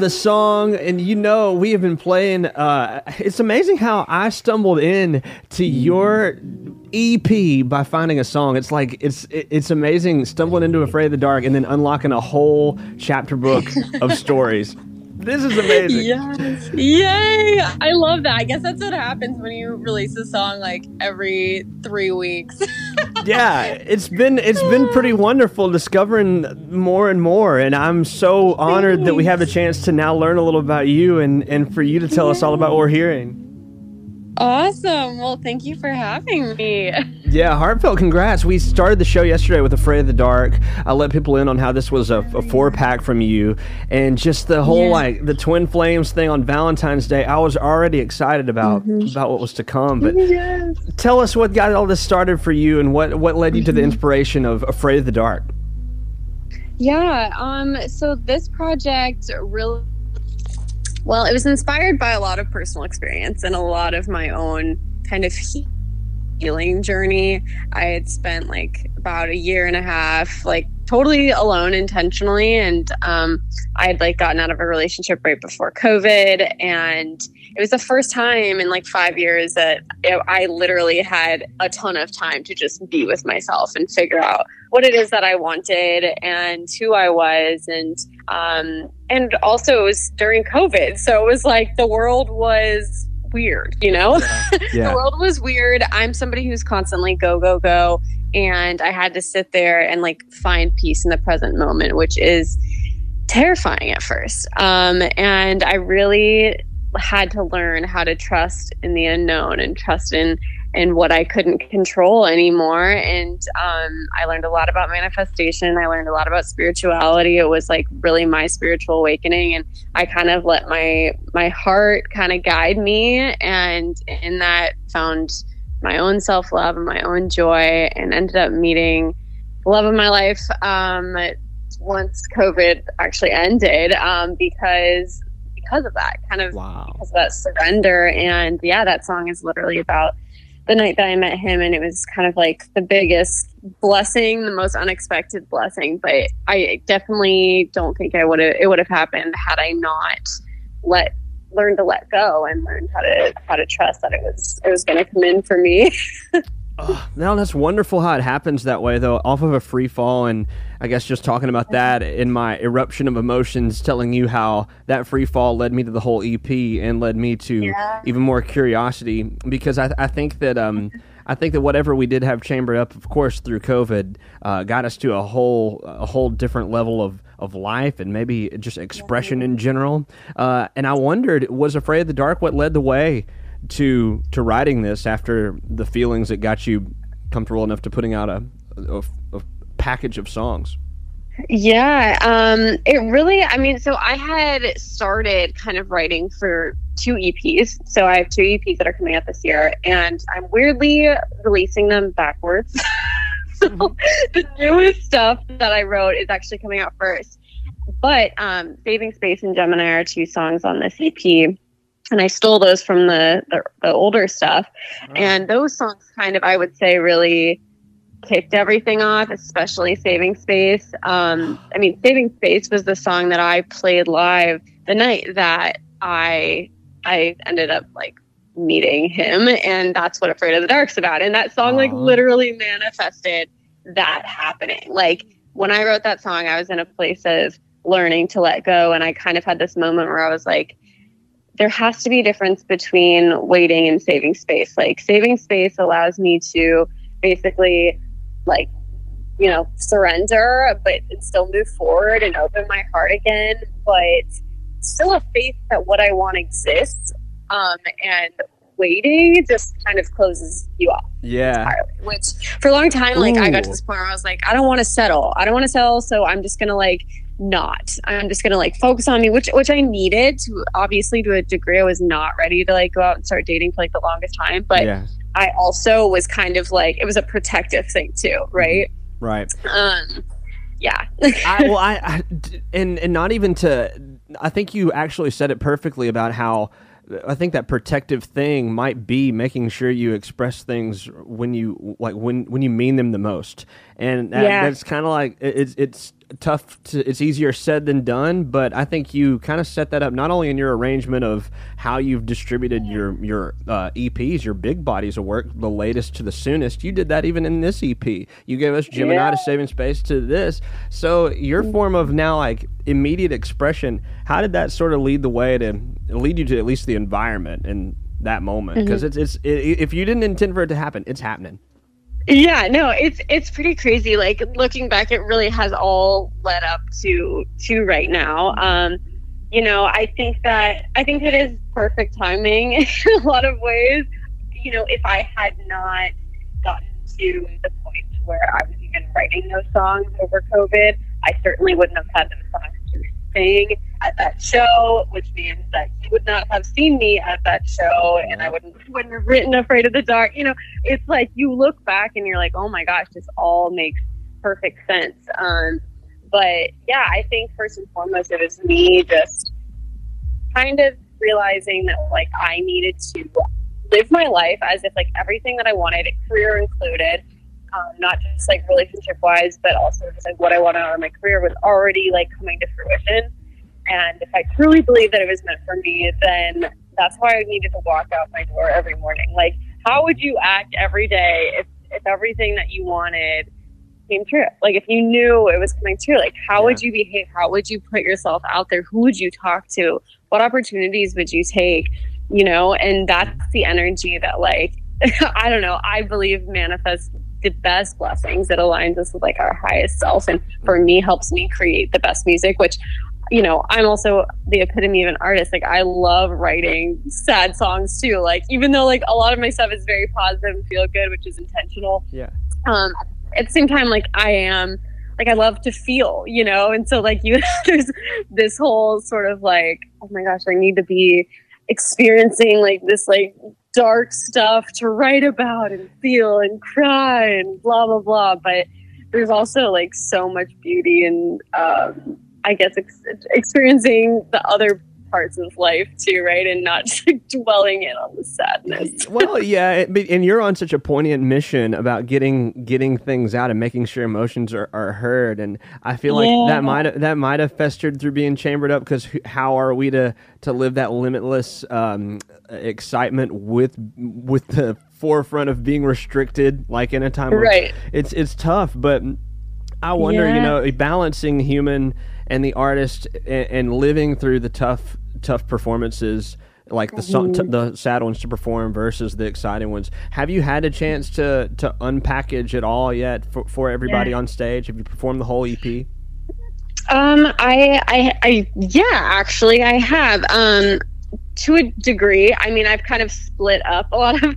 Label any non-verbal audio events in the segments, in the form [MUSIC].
The song, and you know we have been playing. Uh, it's amazing how I stumbled in to your EP by finding a song. It's like it's it's amazing stumbling into Afraid of the Dark and then unlocking a whole chapter book of stories. [LAUGHS] This is amazing. Yes. Yay. I love that. I guess that's what happens when you release a song like every three weeks. [LAUGHS] yeah, it's been it's been pretty wonderful discovering more and more, and I'm so honored that we have the chance to now learn a little about you and and for you to tell us all about what we're hearing. Awesome. Well, thank you for having me. [LAUGHS] Yeah, heartfelt congrats. We started the show yesterday with Afraid of the Dark. I let people in on how this was a, a four pack from you and just the whole yeah. like the twin flames thing on Valentine's Day. I was already excited about mm-hmm. about what was to come. But [LAUGHS] yes. tell us what got all this started for you and what what led you mm-hmm. to the mm-hmm. inspiration of Afraid of the Dark. Yeah, um so this project really well, it was inspired by a lot of personal experience and a lot of my own kind of healing journey. I had spent like about a year and a half, like totally alone intentionally. And um, I had like gotten out of a relationship right before COVID. And it was the first time in like five years that I literally had a ton of time to just be with myself and figure out what it is that I wanted and who I was. And um, and also it was during COVID. So it was like the world was weird, you know? Yeah. [LAUGHS] Yeah. the world was weird. I'm somebody who's constantly go, go, go. And I had to sit there and like find peace in the present moment, which is terrifying at first. Um, and I really had to learn how to trust in the unknown and trust in and what I couldn't control anymore. And um, I learned a lot about manifestation. I learned a lot about spirituality. It was like really my spiritual awakening, and I kind of let my my heart kind of guide me, and in that found my own self love and my own joy, and ended up meeting the love of my life. Um, once COVID actually ended, um, because because of that kind of wow. because of that surrender and yeah that song is literally about the night that I met him, and it was kind of like the biggest blessing, the most unexpected blessing. But I definitely don't think I would have it would have happened had I not let learned to let go and learned how to how to trust that it was it was going to come in for me. [LAUGHS] oh, [SIGHS] now that's wonderful how it happens that way though, off of a free fall and I guess just talking about that in my eruption of emotions, telling you how that free fall led me to the whole EP and led me to yeah. even more curiosity because I, I think that um, I think that whatever we did have chambered up, of course, through COVID, uh, got us to a whole a whole different level of of life and maybe just expression in general. Uh, and I wondered, was Afraid of the Dark what led the way to to writing this after the feelings that got you comfortable enough to putting out a, a, a package of songs? Yeah, um, it really, I mean, so I had started kind of writing for two EPs. So I have two EPs that are coming out this year, and I'm weirdly releasing them backwards. [LAUGHS] so mm-hmm. the newest stuff that I wrote is actually coming out first. But um, Saving Space and Gemini are two songs on this EP. And I stole those from the, the, the older stuff. Oh. And those songs kind of, I would say, really kicked everything off, especially Saving Space. Um, I mean, Saving Space was the song that I played live the night that I I ended up like meeting him, and that's what Afraid of the Dark's about. And that song like literally manifested that happening. Like when I wrote that song, I was in a place of learning to let go, and I kind of had this moment where I was like. There has to be a difference between waiting and saving space. Like saving space allows me to basically like you know surrender but still move forward and open my heart again but still a faith that what i want exists um, and waiting just kind of closes you off yeah entirely. which for a long time like Ooh. i got to this point where i was like i don't want to settle i don't want to settle so i'm just gonna like not i'm just gonna like focus on me which which i needed to obviously to a degree i was not ready to like go out and start dating for like the longest time but yeah. I also was kind of like it was a protective thing too, right? Right. Um, yeah. I, well, I, I and and not even to. I think you actually said it perfectly about how. I think that protective thing might be making sure you express things when you like when when you mean them the most, and that, yeah. that's kind of like it's it's tough to it's easier said than done but i think you kind of set that up not only in your arrangement of how you've distributed your your uh, eps your big bodies of work the latest to the soonest you did that even in this ep you gave us gemini yeah. to saving space to this. So your form of now like immediate expression how did that sort of lead the way to lead you to at least the environment and that moment? Because mm-hmm. it's it's it, if you didn't intend for it to happen it's happening yeah no it's it's pretty crazy. Like looking back it really has all led up to to right now. Um you know i think that i think it is perfect timing [LAUGHS] in a lot of ways. You know if i had not gotten to the point where i was even writing those songs over covid i certainly wouldn't have had those songs to sing at that show, which means that you would not have seen me at that show and I wouldn't wouldn't have written Afraid of the Dark. You know, it's like you look back and you're like, oh my gosh, this all makes perfect sense. Um, but yeah, I think first and foremost it was me just kind of realizing that like I needed to live my life as if like everything that I wanted, career included, um, not just like relationship wise, but also just like what I wanted out of my career was already like coming to fruition. And if I truly believe that it was meant for me, then that's why I needed to walk out my door every morning. Like, how would you act every day if, if everything that you wanted came true? Like, if you knew it was coming true, like, how yeah. would you behave? How would you put yourself out there? Who would you talk to? What opportunities would you take? You know, and that's the energy that, like, [LAUGHS] I don't know, I believe manifests the best blessings. It aligns us with like our highest self. And for me, helps me create the best music, which you know, I'm also the epitome of an artist. Like I love writing sad songs too. Like even though like a lot of my stuff is very positive and feel good, which is intentional. Yeah. Um, at the same time, like I am like I love to feel, you know, and so like you [LAUGHS] there's this whole sort of like, oh my gosh, I need to be experiencing like this like dark stuff to write about and feel and cry and blah blah blah. But there's also like so much beauty and um I guess ex- experiencing the other parts of life too, right? And not [LAUGHS] just like, dwelling in on the sadness. well, [LAUGHS] yeah, and you're on such a poignant mission about getting getting things out and making sure emotions are, are heard. And I feel like yeah. that might that might have festered through being chambered up because how are we to to live that limitless um, excitement with with the forefront of being restricted, like in a time right? It's it's tough, but I wonder, yeah. you know, balancing human and the artist and, and living through the tough tough performances like the mm-hmm. t- the sad ones to perform versus the exciting ones. Have you had a chance to to unpackage it all yet for, for everybody yeah. on stage? Have you performed the whole EP? Um, I, I, I, yeah, actually, I have. Um, to a degree. I mean, I've kind of split up a lot of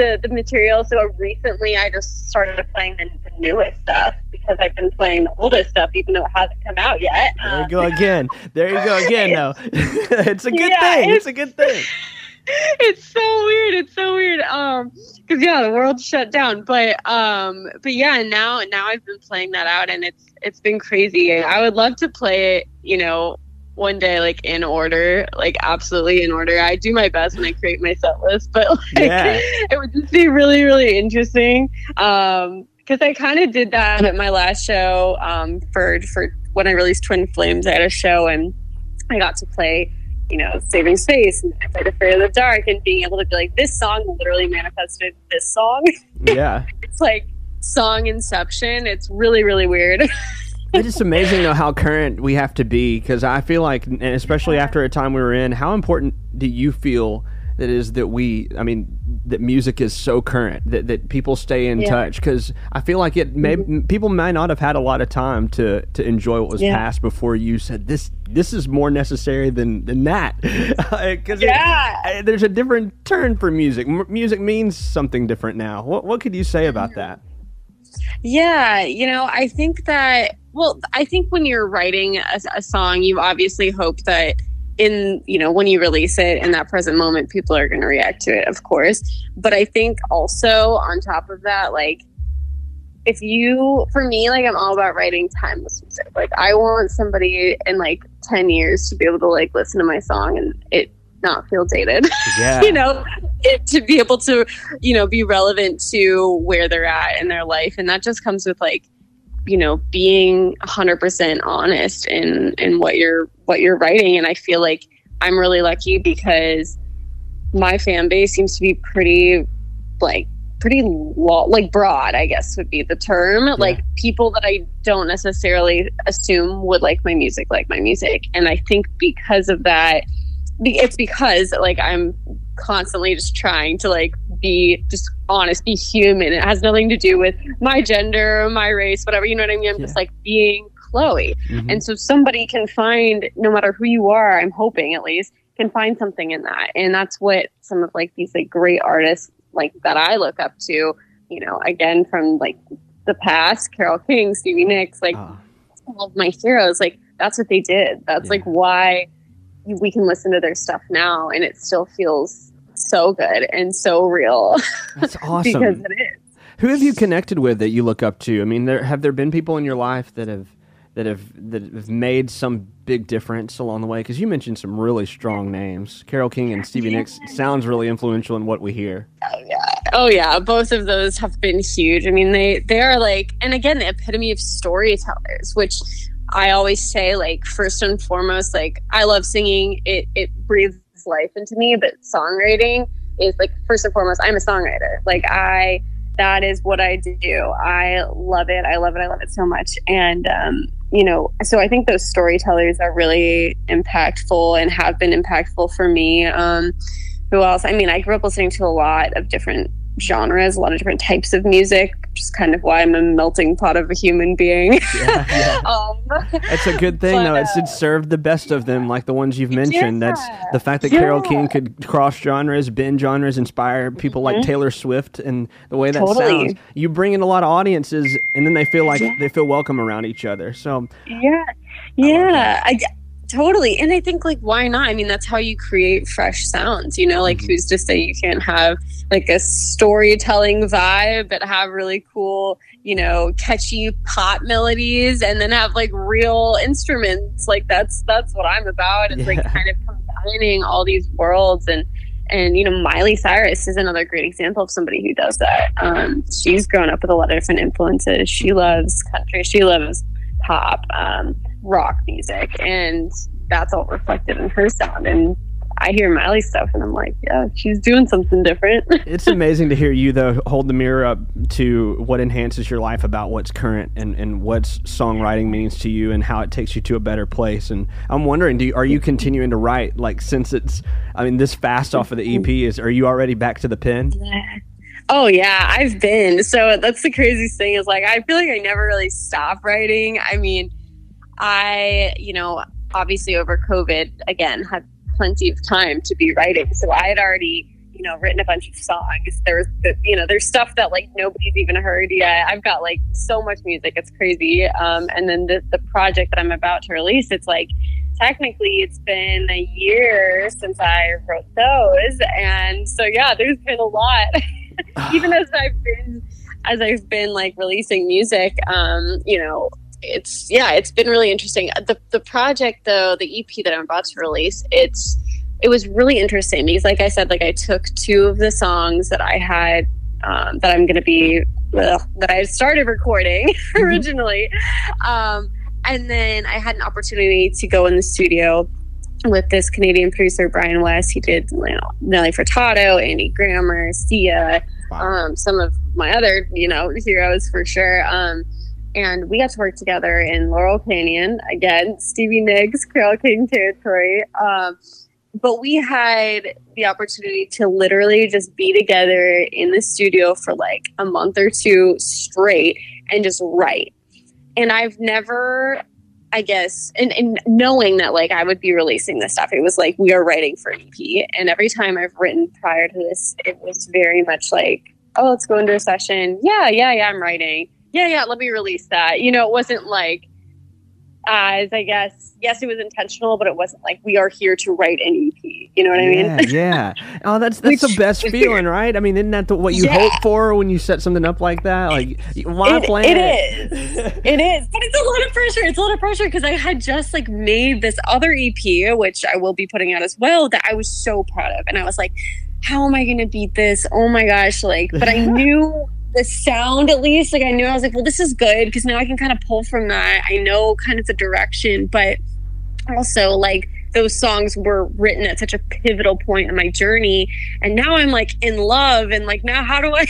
the the material. So recently, I just started playing the, the newest stuff because I've been playing the oldest stuff, even though it hasn't come out yet. There you go um, again. There you go again. No, [LAUGHS] [LAUGHS] it's a good yeah, thing. It's, it's a good thing. [LAUGHS] It's so weird. It's so weird. Um, because yeah, the world shut down. But um, but yeah, now now I've been playing that out, and it's it's been crazy. I would love to play it. You know, one day like in order, like absolutely in order. I do my best when I create my set list, but like yeah. [LAUGHS] it would just be really, really interesting. Um, because I kind of did that at my last show um, for for when I released Twin Flames. I had a show and I got to play, you know, Saving Space and I played Afraid of the Dark and being able to be like, this song literally manifested this song. Yeah, [LAUGHS] it's like song inception. It's really really weird. [LAUGHS] it's just amazing though how current we have to be because I feel like, especially after a time we were in, how important do you feel? that is that we i mean that music is so current that, that people stay in yeah. touch because i feel like it may mm-hmm. people might not have had a lot of time to to enjoy what was yeah. past before you said this this is more necessary than than that [LAUGHS] because yeah. there's a different turn for music M- music means something different now what, what could you say about mm-hmm. that yeah you know i think that well i think when you're writing a, a song you obviously hope that in you know when you release it in that present moment people are going to react to it of course. But i think also on top of that like if you for me like i'm all about writing timeless music. Like i want somebody in like 10 years to be able to like listen to my song and it not feel dated. Yeah. [LAUGHS] you know it, to be able to you know be relevant to where they're at in their life. And that just comes with like you know being 100% honest in in what you're what you're writing. And i feel like i'm really lucky because my fan base seems to be pretty like pretty lo- like broad i guess would be the term. Yeah. like people that i don't necessarily assume would like my music like my music. And i think because of that it's because like i'm constantly just trying to like be just honest be human it has nothing to do with my gender my race whatever you know what i mean i'm yeah. just like being chloe mm-hmm. and so somebody can find no matter who you are i'm hoping at least can find something in that and that's what some of like these like great artists like that I look up to, you know, again from like the past, Carole King, Stevie Nicks, like oh. all of my heroes, like that's what they did. That's yeah. like why we can listen to their stuff now and it still feels so good and so real. That's awesome. [LAUGHS] because it is. Who have you connected with that you look up to? I mean, there have there been people in your life that have that have that have made some big difference along the way? Because you mentioned some really strong names. Carole King and Stevie Nicks sounds really influential in what we hear. Oh yeah, oh yeah. Both of those have been huge. I mean, they they are like, and again, the epitome of storytellers, which I always say, like first and foremost, like I love singing. It it breathes life into me, but songwriting is like first and foremost. I'm a songwriter. Like I that is what I do. I love it. I love it. I love it so much. And um, you know, so I think those storytellers are really impactful and have been impactful for me. Um, who else? I mean, I grew up listening to a lot of different genres, a lot of different types of music, which is kind of why I'm a melting pot of a human being. [LAUGHS] Yeah, yeah. [LAUGHS] um, it's a good thing, but, though. It's, it's served the best of them, like the ones you've mentioned. Yeah. That's the fact that yeah. Carole King could cross genres, bend genres, inspire people mm-hmm. like Taylor Swift, and the way that totally. sounds. You bring in a lot of audiences, and then they feel like they feel welcome around each other. So yeah, yeah. I, Totally. And I think like why not? I mean, that's how you create fresh sounds, you know, like mm-hmm. who's to say you can't have like a storytelling vibe but have really cool, you know, catchy pop melodies and then have like real instruments. Like that's that's what I'm about. It's yeah. like kind of combining all these worlds and and you know miley cyrus is another great example of somebody who does that um, she's grown up with a lot of different influences she loves country she loves pop um, rock music, and that's all reflected in her sound. And I hear Miley stuff and I'm like, yeah, she's doing something different. [LAUGHS] it's amazing to hear you though hold the mirror up to what enhances your life about what's current and, and what songwriting means to you and how it takes you to a better place. And I'm wondering, do you, are you continuing to write like since it's I mean this fast off of the EP is are you already back to the pen? Yeah. Oh yeah, I've been. So that's the craziest thing is like I feel like I never really stop writing. I mean, I, you know, obviously over COVID, again, had plenty of time to be writing. So I had already, you know, written a bunch of songs. There's, you know, there's stuff that like nobody's even heard yet. I've got like so much music. It's crazy. Um, and then the, the project that I'm about to release, it's like, technically it's been a year since I wrote those. And so, yeah, there's been a lot, [LAUGHS] even [SIGHS] as I've been, as I've been like releasing music, um, you know, it's yeah, it's been really interesting. The the project though, the EP that I'm about to release, it's it was really interesting because like I said, like I took two of the songs that I had um, that I'm going to be well, that I started recording [LAUGHS] mm-hmm. originally, um, and then I had an opportunity to go in the studio with this Canadian producer Brian West. He did you know Nelly Furtado, Andy Grammer, Sia, wow. um, some of my other you know heroes for sure. Um, and we got to work together in Laurel Canyon again, Stevie Nicks, Carole King territory. Um, but we had the opportunity to literally just be together in the studio for like a month or two straight and just write. And I've never, I guess, and, and knowing that like I would be releasing this stuff, it was like we are writing for EP. And every time I've written prior to this, it was very much like, oh, let's go into a session. Yeah, yeah, yeah, I'm writing yeah, yeah, let me release that. You know, it wasn't like as I guess, yes, it was intentional, but it wasn't like we are here to write an EP. You know what yeah, I mean? yeah. Oh, that's that's Which, the best feeling, right? I mean, isn't that the, what you yeah. hope for when you set something up like that? Like, why it, plan? It is. it is, but it's a lot of pressure. It's a lot of pressure because I had just like made this other EP, which I will be putting out as well, that I was so proud of, and I was like, how am I going to beat this? Oh my gosh! Like, but I [LAUGHS] knew the sound at least like i knew i was like well this is good because now i can kind of pull from that. I know kind of the direction but also like those songs were written at such a pivotal point in my journey and now i'm like in love and like now how do i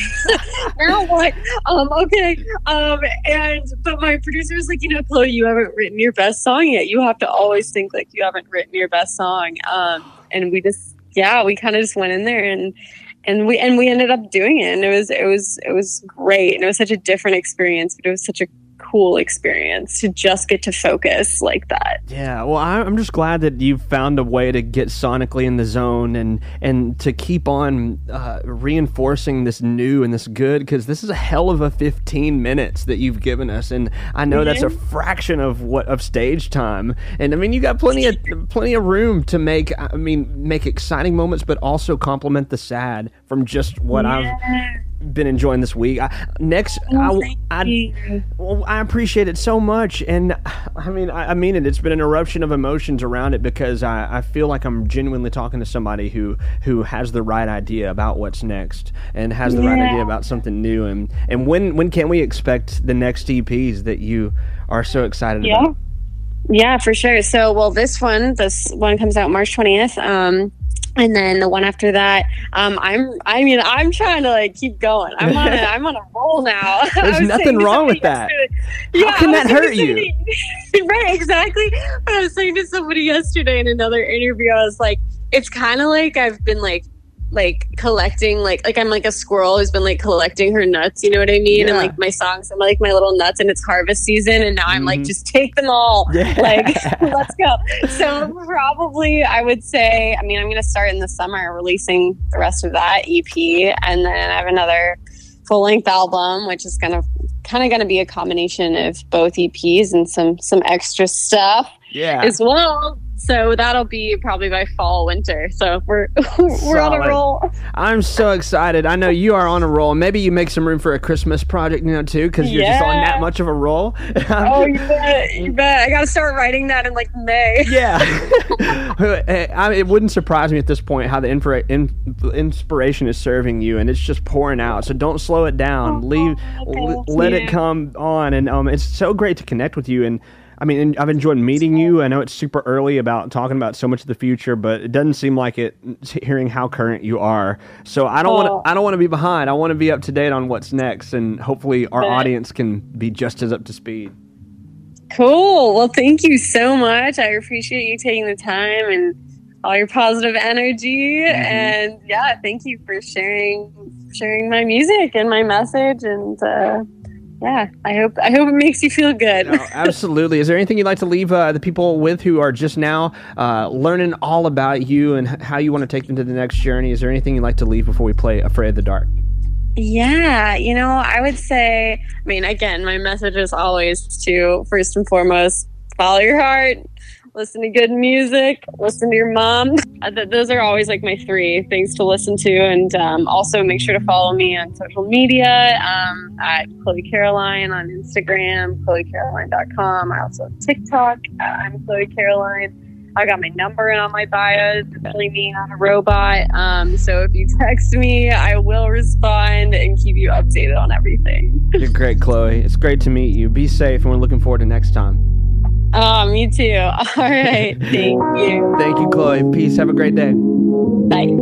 [LAUGHS] now what? Um okay um and but my producer was like you know chloe you haven't written your best song yet. You have to always think like you haven't written your best song. Um and we just yeah we kind of just went in there and and we and we ended up doing it and it was it was it was great and it was such a different experience but it was such a cool experience to just get to focus like that. Yeah, well, I'm just glad that you've found a way to get sonically in the zone and and to keep on uh, reinforcing this new and this good because this is a hell of a 15 minutes that you've given us, and I know mm-hmm. that's a mm-hmm. fraction of what of stage time. And I mean, you got plenty of plenty of room to make. I mean, make exciting moments, but also complement the sad from just what yeah. I've been enjoying this week. I, next, oh, I, I, well, I, appreciate it so much, and I mean, I, I, mean it. It's been an eruption of emotions around it because I, I feel like I'm genuinely talking to somebody who who has the right idea about what's next and has the yeah. right idea about something new. And and when when can we expect the next EPs that you are so excited yeah. about? Yeah, for sure. So, well, this one, this one comes out March 20th. Um, and then the one after that um, i'm i mean i'm trying to like keep going. I'm on a [LAUGHS] i'm on a roll now. [LAUGHS] There's nothing wrong with that. yeah, how can that hurt you? [LAUGHS] right exactly. I was saying to somebody yesterday in another interview i was like it's kind of like i've been like like collecting like like I'm like a squirrel who's been like collecting her nuts, you know what I mean? Yeah. And like my songs, I'm like my little nuts and it's harvest season and now I'm mm-hmm. like just take them all. Yeah. Like [LAUGHS] [LAUGHS] let's go. So probably I would say I mean I'm gonna start in the summer releasing the rest of that EP and then I have another full length album which is gonna kind of gonna be a combination of both EPs and some some extra stuff yeah. as well. So that'll be probably by fall, winter. So we're [LAUGHS] we're on a roll. I'm so excited. I know you are on a roll. Maybe you make some room for a Christmas project you now too, because you're yeah. just on that much of a roll. [LAUGHS] oh, you bet. You bet. I got to start writing that in like May. [LAUGHS] Yeah. I, it wouldn't surprise me at this point how the infra, in, inspiration is serving you, and it's just pouring out. So don't slow it down. Oh, Leave. L- let it come on, and um, it's so great to connect with you and I mean, I've enjoyed meeting you. I know it's super early about talking about so much of the future, but it doesn't seem like it. Hearing how current you are, so I don't want to. I don't want to be behind. I want to be up to date on what's next, and hopefully our audience can be just as up to speed. Cool. Well, thank you so much. I appreciate you taking the time and all your positive energy. Mm-hmm. And yeah, thank you for sharing sharing my music and my message and. Uh, yeah, I hope I hope it makes you feel good. no, absolutely. Is there anything you'd like to leave uh, the people with who are just now uh, learning all about you and how you want to take them to the next journey? Is there anything you'd like to leave before we play "Afraid of the Dark"? Yeah, you know, I would say. I mean, again, my message is always to first and foremost follow your heart, listen to good music, listen to your mom. Uh, those are always like my three things to listen to. And um, also make sure to follow me on social media um, at Chloe Caroline on Instagram, ChloeCaroline.com. I also have TikTok. Uh, I'm Chloe Caroline. I got my number on my bio. It's really me, not a robot. Um, so if you text me, I will respond and keep you updated on everything. You're great, Chloe. It's great to meet you. Be safe, and we're looking forward to next time. Oh, me too. [LAUGHS] All right. [LAUGHS] Thank you. Thank you, Chloe. Peace. Have a great day. Bye.